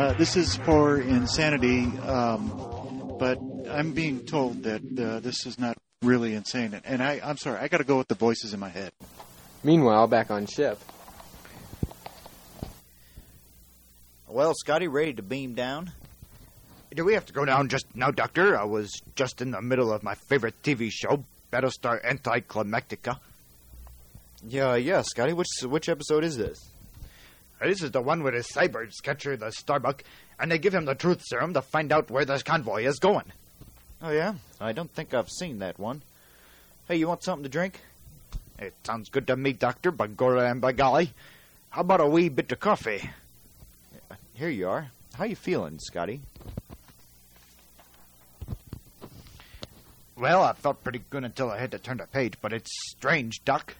Uh, this is for insanity, um, but I'm being told that uh, this is not really insane. And I, I'm sorry, I got to go with the voices in my head. Meanwhile, back on ship. Well, Scotty, ready to beam down? Do we have to go down just now, Doctor? I was just in the middle of my favorite TV show, Battlestar Anticlimactica. Yeah, yeah, Scotty. Which which episode is this? This is the one where the cyborgs capture the Starbuck, and they give him the truth serum to find out where this convoy is going. Oh yeah, I don't think I've seen that one. Hey, you want something to drink? It sounds good to me, Doctor, by Gora and by golly. How about a wee bit of coffee? Here you are. How you feeling, Scotty? Well, I felt pretty good until I had to turn the page, but it's strange, Doc.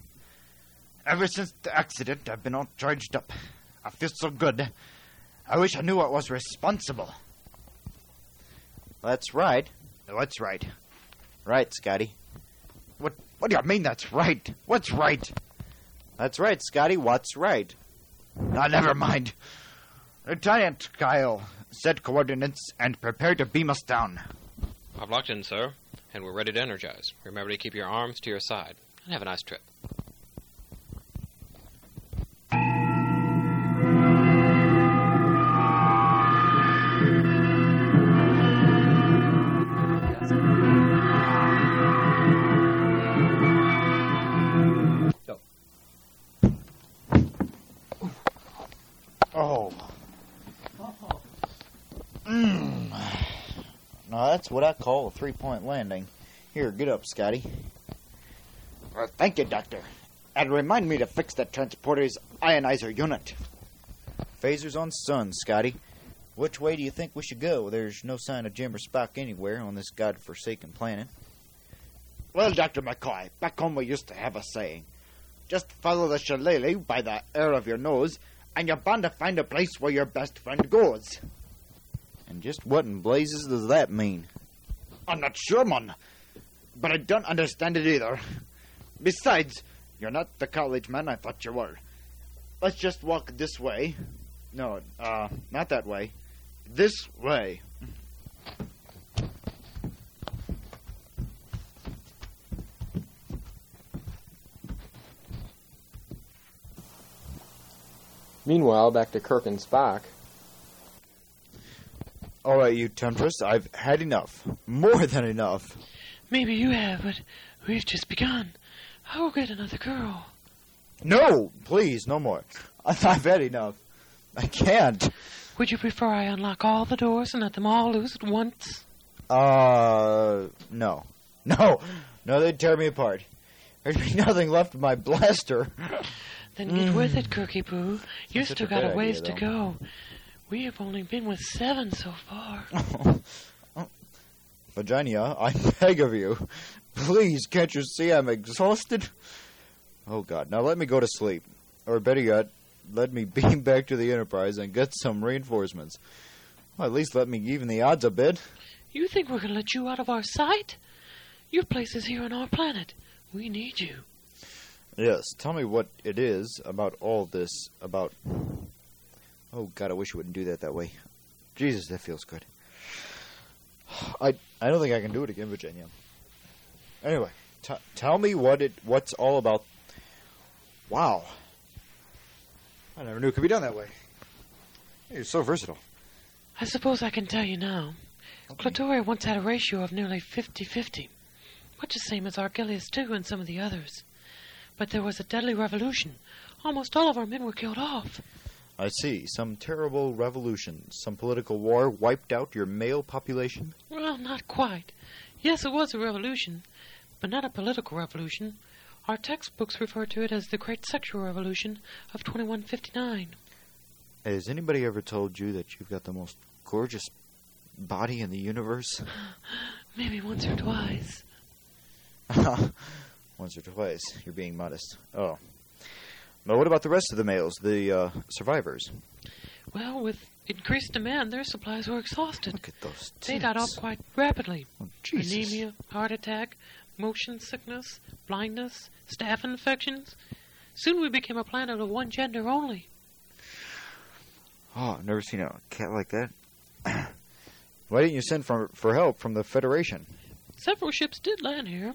Ever since the accident, I've been all charged up. I feel so good. I wish I knew what was responsible. That's right. What's right? Right, Scotty. What What do you mean that's right? What's right? That's right, Scotty. What's right? Ah, never mind. Lieutenant Kyle, set coordinates and prepare to beam us down. I've locked in, sir, and we're ready to energize. Remember to keep your arms to your side. And have a nice trip. That's what I call a three-point landing. Here, get up, Scotty. Uh, thank you, Doctor. And remind me to fix that transporter's ionizer unit. Phasers on sun, Scotty. Which way do you think we should go? There's no sign of Jim or Spock anywhere on this god-forsaken planet. Well, Dr. McCoy, back home we used to have a saying. Just follow the shillelagh by the air of your nose, and you're bound to find a place where your best friend goes. And just what in blazes does that mean? I'm not sure, mon. But I don't understand it either. Besides, you're not the college man I thought you were. Let's just walk this way. No, uh, not that way. This way. Meanwhile, back to Kirk and Spock. All right, you Temptress, I've had enough. More than enough. Maybe you have, but we've just begun. I will get another girl. No, please, no more. I've had enough. I can't. Would you prefer I unlock all the doors and let them all loose at once? Uh, no. No. No, they'd tear me apart. There'd be nothing left of my blaster. Then get with it, Cookie Poo. You've still got a ways idea, to go. We have only been with seven so far. Virginia, I beg of you. Please, can't you see I'm exhausted? Oh, God. Now let me go to sleep. Or better yet, let me beam back to the Enterprise and get some reinforcements. Well, at least let me even the odds a bit. You think we're going to let you out of our sight? Your place is here on our planet. We need you. Yes, tell me what it is about all this, about... Oh, God, I wish you wouldn't do that that way. Jesus, that feels good. I I don't think I can do it again, Virginia. Anyway, t- tell me what it what's all about. Wow. I never knew it could be done that way. You're so versatile. I suppose I can tell you now. Clitoria once had a ratio of nearly 50-50, much the same as Argelius II and some of the others. But there was a deadly revolution. Almost all of our men were killed off. I see. Some terrible revolution, some political war wiped out your male population. Well, not quite. Yes, it was a revolution, but not a political revolution. Our textbooks refer to it as the Great Sexual Revolution of 2159. Has anybody ever told you that you've got the most gorgeous body in the universe? Maybe once or twice. Once or twice. You're being modest. Oh. But what about the rest of the males, the uh, survivors? Well, with increased demand, their supplies were exhausted. Look at those They died off quite rapidly. Oh, Jesus. Anemia, heart attack, motion sickness, blindness, staph infections. Soon we became a planet of one gender only. Oh, I've never seen a cat like that. Why didn't you send for for help from the Federation? Several ships did land here.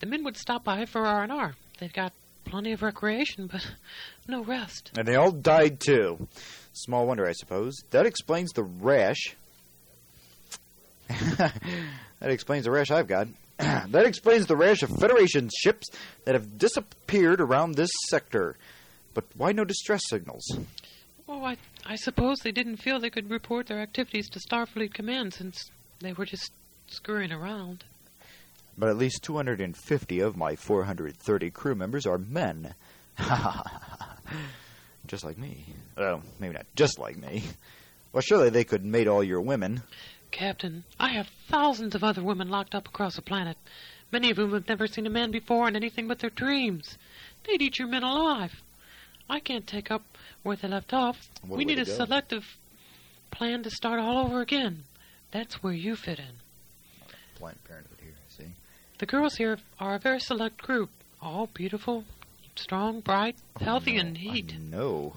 The men would stop by for R&R. They've got plenty of recreation, but no rest. And they all died too. Small wonder, I suppose. That explains the rash. that explains the rash I've got. that explains the rash of Federation ships that have disappeared around this sector. But why no distress signals? Oh, I, I suppose they didn't feel they could report their activities to Starfleet Command since they were just scurrying around. But at least 250 of my 430 crew members are men. just like me. Well, maybe not just like me. Well, surely they could mate all your women. Captain, I have thousands of other women locked up across the planet, many of whom have never seen a man before in anything but their dreams. They'd eat your men alive. I can't take up where they left off. What we need a go? selective plan to start all over again. That's where you fit in. Planned Parenthood here, I see. The girls here are a very select group, all beautiful, strong, bright, healthy, and neat. No.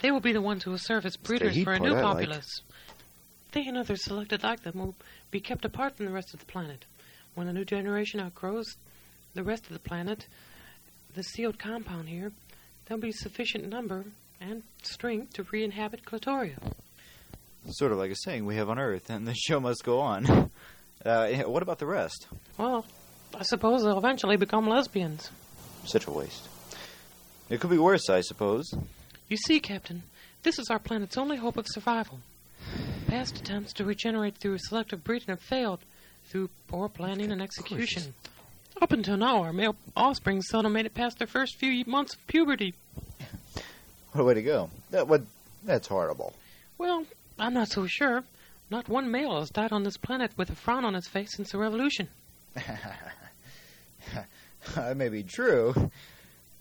They will be the ones who will serve as breeders for a new I like. populace. They and others selected like them will be kept apart from the rest of the planet. When the new generation outgrows the rest of the planet, the sealed compound here, there'll be sufficient number and strength to re-inhabit Clitoria. Sort of like a saying we have on Earth, and the show must go on. Uh, what about the rest? Well, I suppose they'll eventually become lesbians. Such a waste. It could be worse, I suppose. You see, Captain, this is our planet's only hope of survival. Past attempts to regenerate through selective breeding have failed through poor planning and execution. Up until now, our male offspring seldom made it past their first few months of puberty. What a way to go. That what? That's horrible. Well, I'm not so sure. Not one male has died on this planet with a frown on his face since the revolution. that may be true,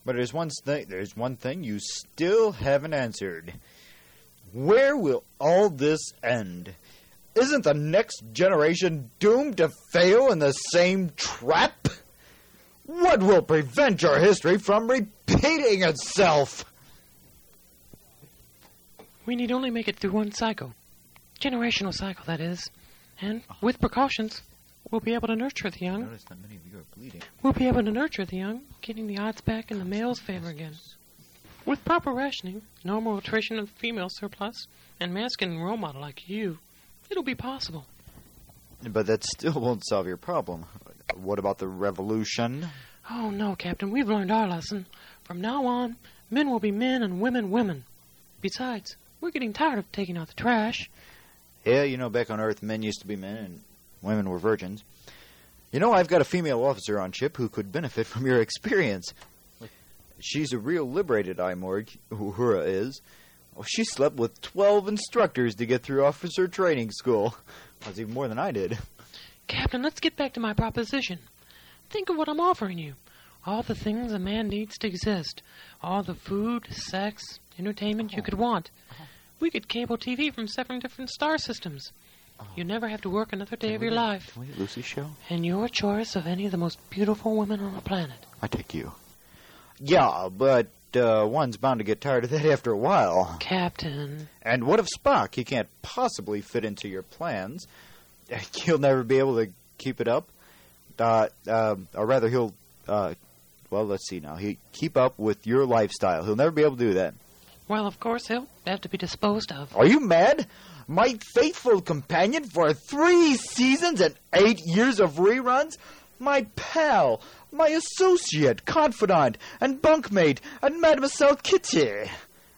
but there's one thing. There's one thing you still haven't answered. Where will all this end? Isn't the next generation doomed to fail in the same trap? What will prevent your history from repeating itself? We need only make it through one cycle. Generational cycle, that is. And, with precautions, we'll be able to nurture the young. Notice that many of you are bleeding. We'll be able to nurture the young, getting the odds back in the male's favor again. With proper rationing, normal attrition of female surplus, and masculine role model like you, it'll be possible. But that still won't solve your problem. What about the revolution? Oh no, Captain, we've learned our lesson. From now on, men will be men and women women. Besides, we're getting tired of taking out the trash. Yeah, you know, back on Earth, men used to be men and women were virgins. You know, I've got a female officer on ship who could benefit from your experience. She's a real liberated Imorg, Uhura is. Oh, she slept with 12 instructors to get through officer training school. That's even more than I did. Captain, let's get back to my proposition. Think of what I'm offering you. All the things a man needs to exist. All the food, sex, entertainment you could want. We could cable TV from seven different star systems. You never have to work another day of your life. Can we Lucy's show? And your choice of any of the most beautiful women on the planet. I take you. Yeah, but uh, one's bound to get tired of that after a while. Captain. And what of Spock? He can't possibly fit into your plans. He'll never be able to keep it up. Uh, um or rather, he'll. Uh, well, let's see now. He keep up with your lifestyle. He'll never be able to do that. Well, of course, he'll have to be disposed of. Are you mad? My faithful companion for three seasons and eight years of reruns? My pal, my associate, confidant, and bunkmate, and Mademoiselle Kitty.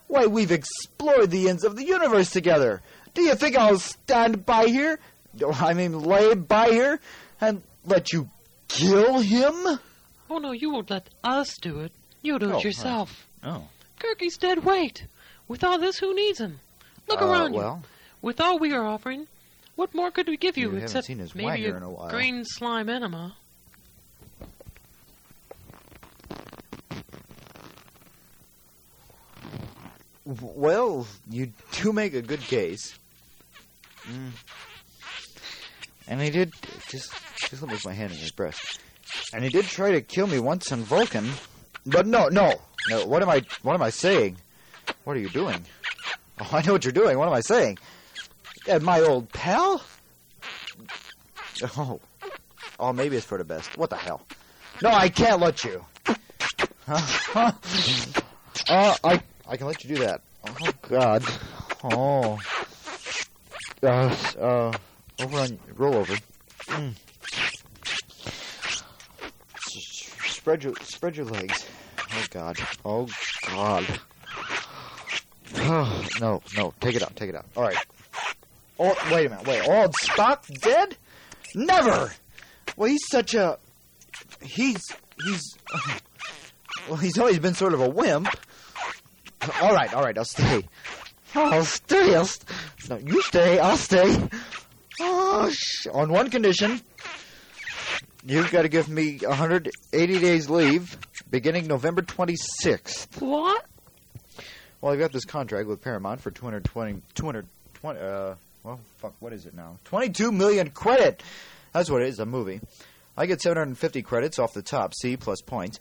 Why, we've explored the ends of the universe together. Do you think I'll stand by here? I mean, lay by here and let you kill him? Oh, no, you won't let us do it. You'll do Oh, it yourself. Oh. Kirky's dead weight. With all this, who needs him? Look Uh, around you. well, With all we are offering, what more could we give you, You except maybe a, in a while. green slime enema? Well, you do make a good case. Mm. And he did just just let me put my hand in his breast. And he did try to kill me once on Vulcan. But no, no, no. What am I? What am I saying? What are you doing? Oh, I know what you're doing. What am I saying? And my old pal? Oh. Oh, maybe it's for the best. What the hell? No, I can't let you. Huh? Uh, I I can let you do that. Oh God. Oh. Uh, uh, over on roll over. Mm. Spread your spread your legs. Oh God. Oh God. no, no, take it out, take it out. All right. Oh, wait a minute, wait. Old Spock dead? Never. Well, he's such a. He's he's. Well, he's always been sort of a wimp. All right, all right, I'll stay. I'll stay. I'll st- no, you stay. I'll stay. Oh, on one condition. You've got to give me 180 days leave, beginning November 26th. What? Well, I've got this contract with Paramount for 220, 220, uh, well, fuck, what is it now? 22 million credit! That's what it is, a movie. I get 750 credits off the top, C plus points.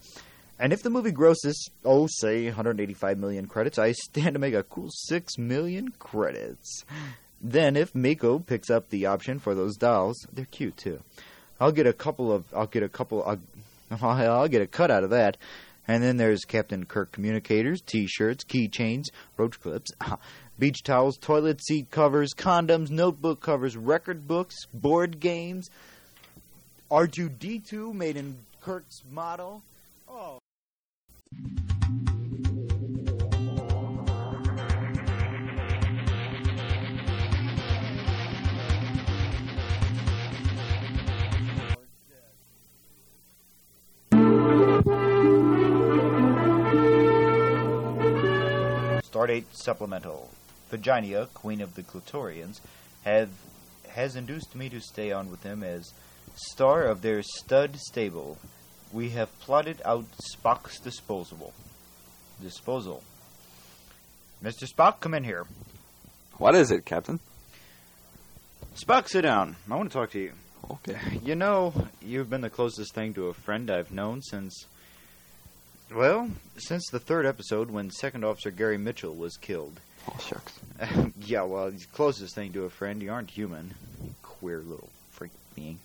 And if the movie grosses, oh, say 185 million credits, I stand to make a cool 6 million credits. Then, if Mego picks up the option for those dolls, they're cute too. I'll get a couple of, I'll get a couple, I'll, I'll get a cut out of that. And then there's Captain Kirk communicators, T-shirts, keychains, roach clips, beach towels, toilet seat covers, condoms, notebook covers, record books, board games. R2D2 made in Kirk's model. Oh. Stardate Supplemental. Virginia, Queen of the Clitorians, have has induced me to stay on with them as star of their stud stable. We have plotted out Spock's disposable disposal. Mr. Spock, come in here. What is it, Captain? Spock, sit down. I want to talk to you. Okay. You know, you've been the closest thing to a friend I've known since. Well, since the third episode when Second Officer Gary Mitchell was killed. Oh, shucks. yeah, well, he's the closest thing to a friend. You aren't human. Queer little freak being.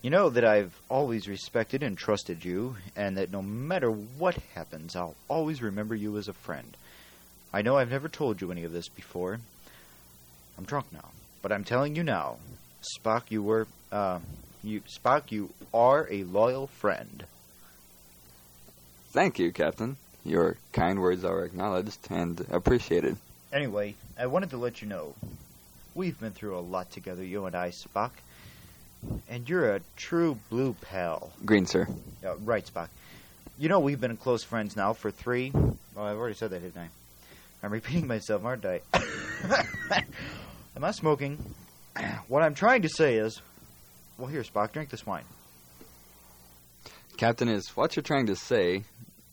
You know that I've always respected and trusted you, and that no matter what happens, I'll always remember you as a friend. I know I've never told you any of this before. I'm drunk now, but I'm telling you now, Spock, you were, uh, you Spock, you are a loyal friend. Thank you, Captain. Your kind words are acknowledged and appreciated. Anyway, I wanted to let you know, we've been through a lot together, you and I, Spock. And you're a true blue pal. Green, sir. Uh, right, Spock. You know we've been close friends now for three. Oh, I've already said that, didn't I? I'm repeating myself, aren't I? Am I smoking? What I'm trying to say is, well, here, Spock, drink this wine. Captain, is what you're trying to say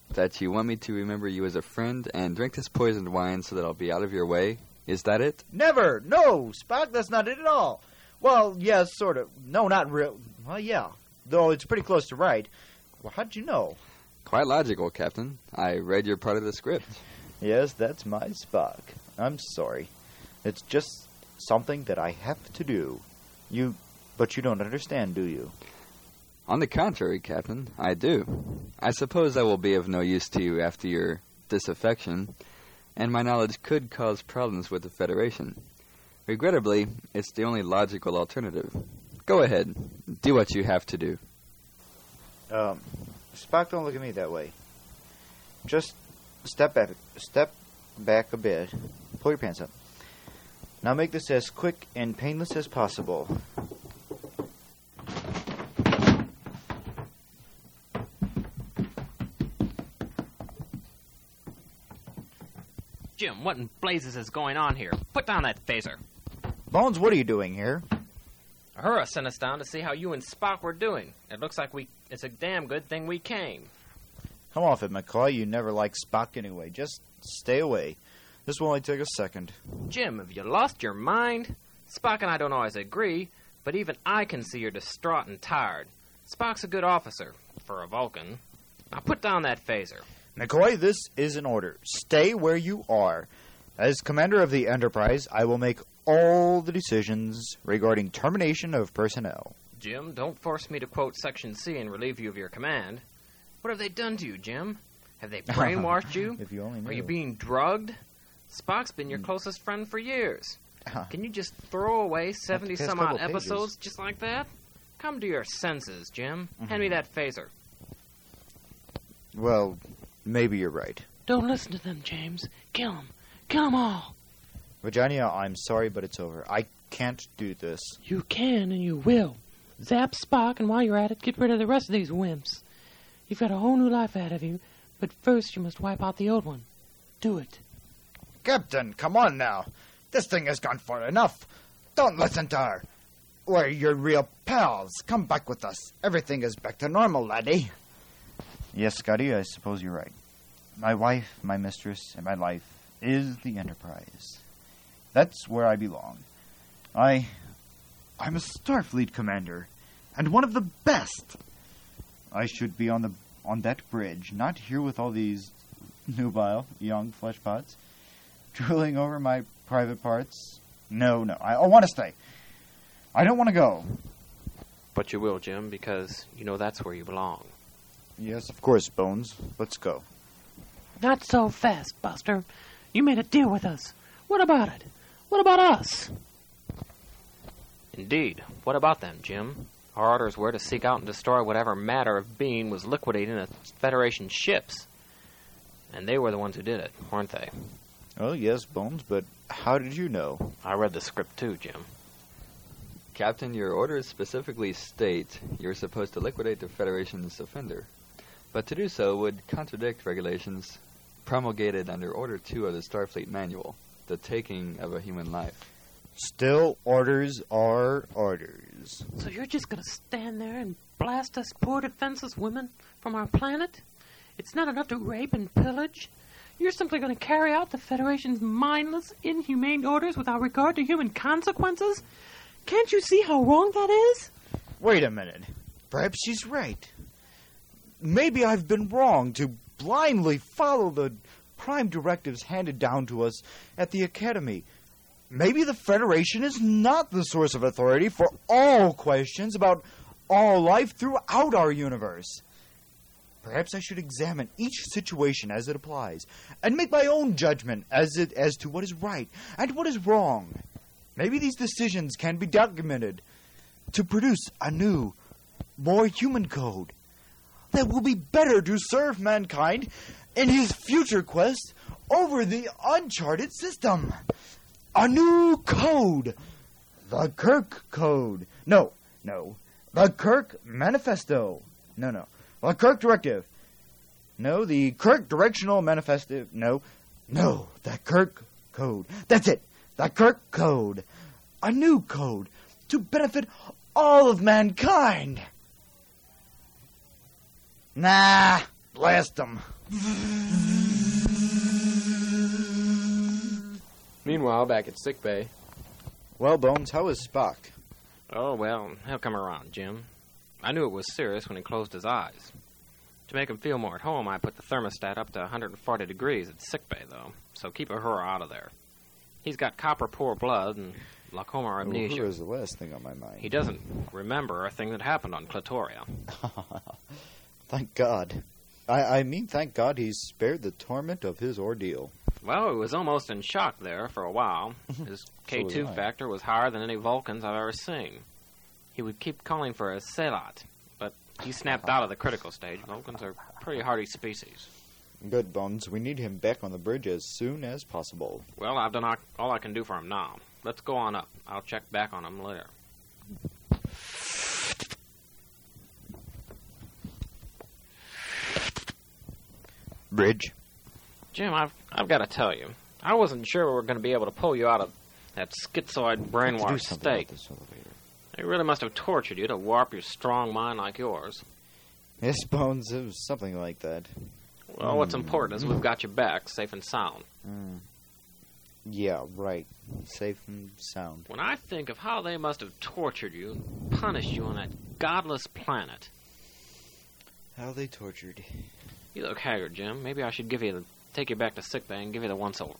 that you want me to remember you as a friend and drink this poisoned wine so that I'll be out of your way? Is that it? Never, no, Spock. That's not it at all. Well, yes, sort of. No, not real. Well, yeah, though it's pretty close to right. Well, how'd you know? Quite logical, Captain. I read your part of the script. Yes, that's my Spock. I'm sorry. It's just something that I have to do. You, but you don't understand, do you? On the contrary, Captain, I do. I suppose I will be of no use to you after your disaffection, and my knowledge could cause problems with the Federation. Regrettably, it's the only logical alternative. Go ahead, do what you have to do. Um, Spock, don't look at me that way. Just step back, step back a bit. Pull your pants up. Now make this as quick and painless as possible. Jim, what in blazes is going on here? Put down that phaser. Bones, what are you doing here? Uhura sent us down to see how you and Spock were doing. It looks like we. It's a damn good thing we came. Come off it, McCoy. You never liked Spock anyway. Just stay away. This will only take a second. Jim, have you lost your mind? Spock and I don't always agree, but even I can see you're distraught and tired. Spock's a good officer, for a Vulcan. Now put down that phaser. McCoy, this is an order. Stay where you are. As commander of the Enterprise, I will make all the decisions regarding termination of personnel. Jim, don't force me to quote Section C and relieve you of your command. What have they done to you, Jim? Have they brainwashed you? If you only knew. Are you being drugged? Spock's been your hmm. closest friend for years. Uh-huh. Can you just throw away 70 some odd couple pages. episodes just like that? Come to your senses, Jim. Hand me mm-hmm. that phaser. Well, maybe you're right. Don't listen to them, James. Kill 'em. Kill 'em all. Virginia, I'm sorry, but it's over. I can't do this. You can and you will. Zap Spock, and while you're at it, get rid of the rest of these wimps. You've got a whole new life ahead of you, but first you must wipe out the old one. Do it. Captain, come on now. This thing has gone far enough. Don't listen to her. We're your real pals. Come back with us. Everything is back to normal, laddie. Yes, Scotty, I suppose you're right. My wife, my mistress, and my life is the Enterprise. That's where I belong. I. I'm a Starfleet commander, and one of the best. I should be on the on that bridge, not here with all these nubile young fleshpots drooling over my private parts. No, no, I, I want to stay. I don't want to go. But you will, Jim, because you know that's where you belong. Yes, of course, Bones. Let's go. Not so fast, Buster. You made a deal with us. What about it? What about us? Indeed. What about them, Jim? Our orders were to seek out and destroy whatever matter of being was liquidating the Federation ships. And they were the ones who did it, weren't they? Oh, yes, Bones, but how did you know? I read the script too, Jim. Captain, your orders specifically state you're supposed to liquidate the Federation's offender. But to do so would contradict regulations promulgated under Order 2 of the Starfleet Manual, the taking of a human life. Still, orders are orders. So you're just gonna stand there and blast us poor defenseless women from our planet? It's not enough to rape and pillage. You're simply gonna carry out the Federation's mindless, inhumane orders without regard to human consequences? Can't you see how wrong that is? Wait a minute. Perhaps she's right. Maybe I've been wrong to blindly follow the prime directives handed down to us at the Academy. Maybe the Federation is not the source of authority for all questions about all life throughout our universe. Perhaps I should examine each situation as it applies and make my own judgment as it as to what is right and what is wrong. Maybe these decisions can be documented to produce a new, more human code that will be better to serve mankind in his future quest over the uncharted system. A new code. The Kirk Code. No, no. The Kirk Manifesto. No, no. The Kirk Directive. No, the Kirk Directional Manifesto. No, no. The Kirk Code. That's it. The Kirk Code. A new code to benefit all of mankind. Nah, blast them. Meanwhile, back at sick bay. Well, Bones, how is Spock? Oh, well, he'll come around, Jim. I knew it was serious when he closed his eyes. To make him feel more at home, I put the thermostat up to 140 degrees at sick bay, though, so keep Uhura out of there. He's got copper poor blood and glaucoma or amnesia. was the last thing on my mind. He doesn't remember a thing that happened on Clitoria. thank God. I, I mean, thank God he's spared the torment of his ordeal. Well, he was almost in shock there for a while. His K2 I. factor was higher than any Vulcans I've ever seen. He would keep calling for a Selat, but he snapped out of the critical stage. Vulcans are pretty hardy species. Good, Bones. We need him back on the bridge as soon as possible. Well, I've done all I can do for him now. Let's go on up. I'll check back on him later. Bridge? Jim, I've I've got to tell you, I wasn't sure we were going to be able to pull you out of that schizoid brainwashed state. They really must have tortured you to warp your strong mind like yours. Yes, Bones, it was something like that. Well, what's Hmm. important is we've got you back, safe and sound. Yeah, right. Safe and sound. When I think of how they must have tortured you and punished you on that godless planet, How they tortured. You look haggard, Jim. Maybe I should give you the take you back to sickbay and give you the once over.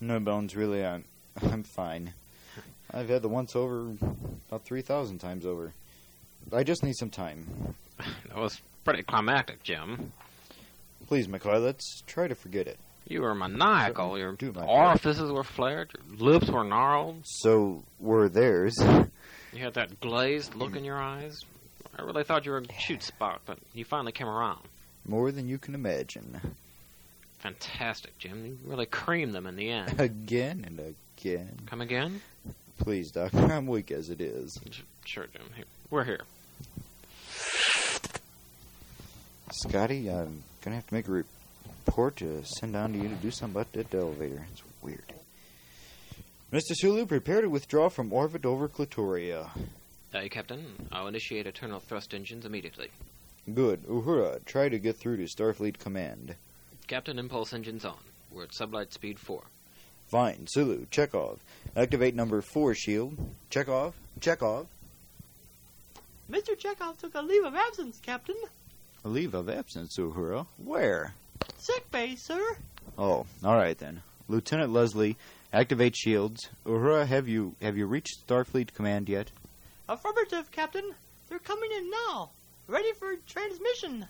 No, Bones, really, I'm, I'm fine. I've had the once over about 3,000 times over. I just need some time. That was pretty climactic, Jim. Please, McCoy, let's try to forget it. You were maniacal. Your my orifices were flared. Your lips were gnarled. So were theirs. You had that glazed look in your eyes. I really thought you were a shoot spot, but you finally came around. More than you can imagine. Fantastic, Jim. You really creamed them in the end. Again and again. Come again? Please, Doc, I'm weak as it is. Sure, Jim. Here. We're here. Scotty, I'm gonna have to make a report to send down to you to do something about that elevator. It's weird. Mr. Sulu, prepare to withdraw from orbit over Clitoria. Aye, Captain. I'll initiate eternal thrust engines immediately. Good. Uhura, try to get through to Starfleet Command. Captain, impulse engines on. We're at sublight speed 4. Fine. Sulu, Chekov. Activate number four shield. Chekov. Chekov. Mr. Chekov took a leave of absence, Captain. A leave of absence, Uhura. Where? Sick bay, sir. Oh, all right then. Lieutenant Leslie, activate shields. Uhura, have you have you reached Starfleet Command yet? Affirmative, Captain. They're coming in now. Ready for transmission.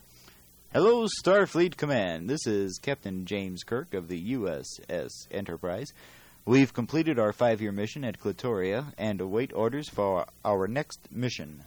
Hello, Starfleet Command. This is Captain James Kirk of the USS Enterprise. We've completed our five-year mission at Clitoria and await orders for our next mission.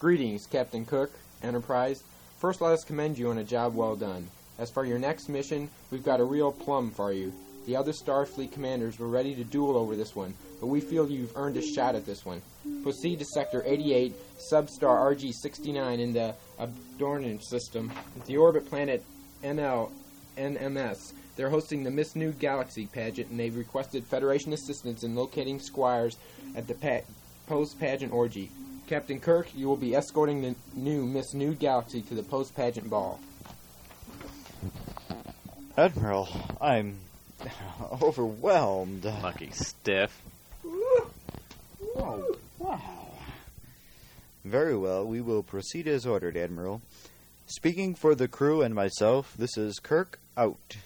Greetings, Captain Cook, Enterprise. First, let us commend you on a job well done. As for your next mission, we've got a real plum for you. The other Starfleet commanders were ready to duel over this one, but we feel you've earned a shot at this one. Proceed to Sector 88, Substar RG 69 in the Abdornan system, the orbit planet NL NMS. They're hosting the Miss New Galaxy pageant, and they've requested Federation assistance in locating squires at the pa- post pageant orgy. Captain Kirk, you will be escorting the new Miss New Galaxy to the post pageant ball. Admiral, I'm overwhelmed. Lucky stiff. Oh, wow. Very well, we will proceed as ordered, Admiral. Speaking for the crew and myself, this is Kirk out.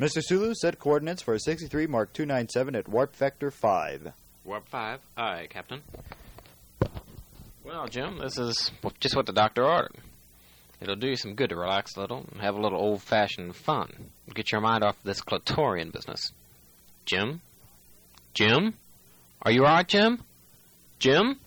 Mr. Sulu, set coordinates for 63 Mark 297 at warp factor 5. Warp 5. Aye, Captain. Well, Jim, this is just what the doctor ordered. It'll do you some good to relax a little and have a little old fashioned fun. Get your mind off this Clitorian business. Jim? Jim? Are you alright, Jim? Jim?